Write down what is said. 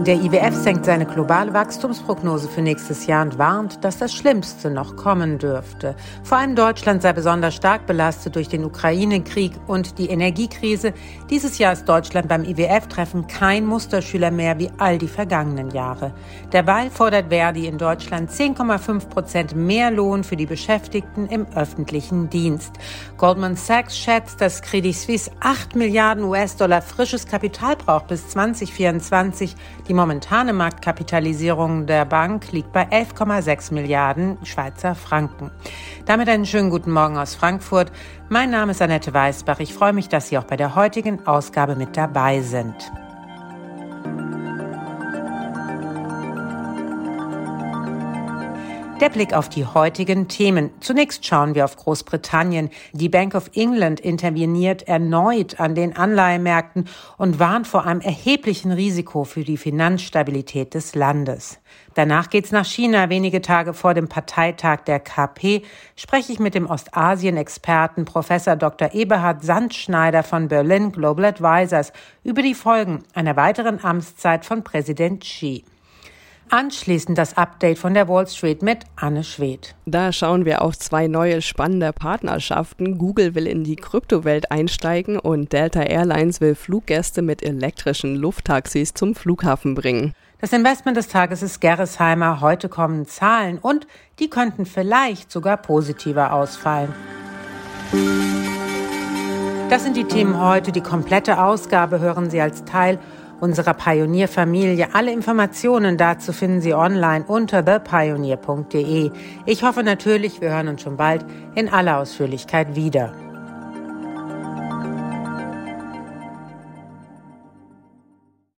Der IWF senkt seine globale Wachstumsprognose für nächstes Jahr und warnt, dass das Schlimmste noch kommen dürfte. Vor allem Deutschland sei besonders stark belastet durch den Ukraine-Krieg und die Energiekrise. Dieses Jahr ist Deutschland beim IWF-Treffen kein Musterschüler mehr wie all die vergangenen Jahre. Derweil fordert Verdi in Deutschland 10,5 Prozent mehr Lohn für die Beschäftigten im öffentlichen Dienst. Goldman Sachs schätzt, dass Credit Suisse 8 Milliarden US-Dollar frisches Kapital braucht bis 2024. Die momentane Marktkapitalisierung der Bank liegt bei 11,6 Milliarden Schweizer Franken. Damit einen schönen guten Morgen aus Frankfurt. Mein Name ist Annette Weißbach. Ich freue mich, dass Sie auch bei der heutigen Ausgabe mit dabei sind. Der Blick auf die heutigen Themen. Zunächst schauen wir auf Großbritannien. Die Bank of England interveniert erneut an den Anleihemärkten und warnt vor einem erheblichen Risiko für die Finanzstabilität des Landes. Danach geht's nach China. Wenige Tage vor dem Parteitag der KP spreche ich mit dem Ostasien-Experten Professor Dr. Eberhard Sandschneider von Berlin Global Advisors über die Folgen einer weiteren Amtszeit von Präsident Xi. Anschließend das Update von der Wall Street mit Anne Schwedt. Da schauen wir auf zwei neue spannende Partnerschaften. Google will in die Kryptowelt einsteigen und Delta Airlines will Fluggäste mit elektrischen Lufttaxis zum Flughafen bringen. Das Investment des Tages ist Gerresheimer. Heute kommen Zahlen und die könnten vielleicht sogar positiver ausfallen. Das sind die Themen heute. Die komplette Ausgabe hören Sie als Teil unserer Pionierfamilie. Alle Informationen dazu finden Sie online unter thepioneer.de. Ich hoffe natürlich, wir hören uns schon bald in aller Ausführlichkeit wieder.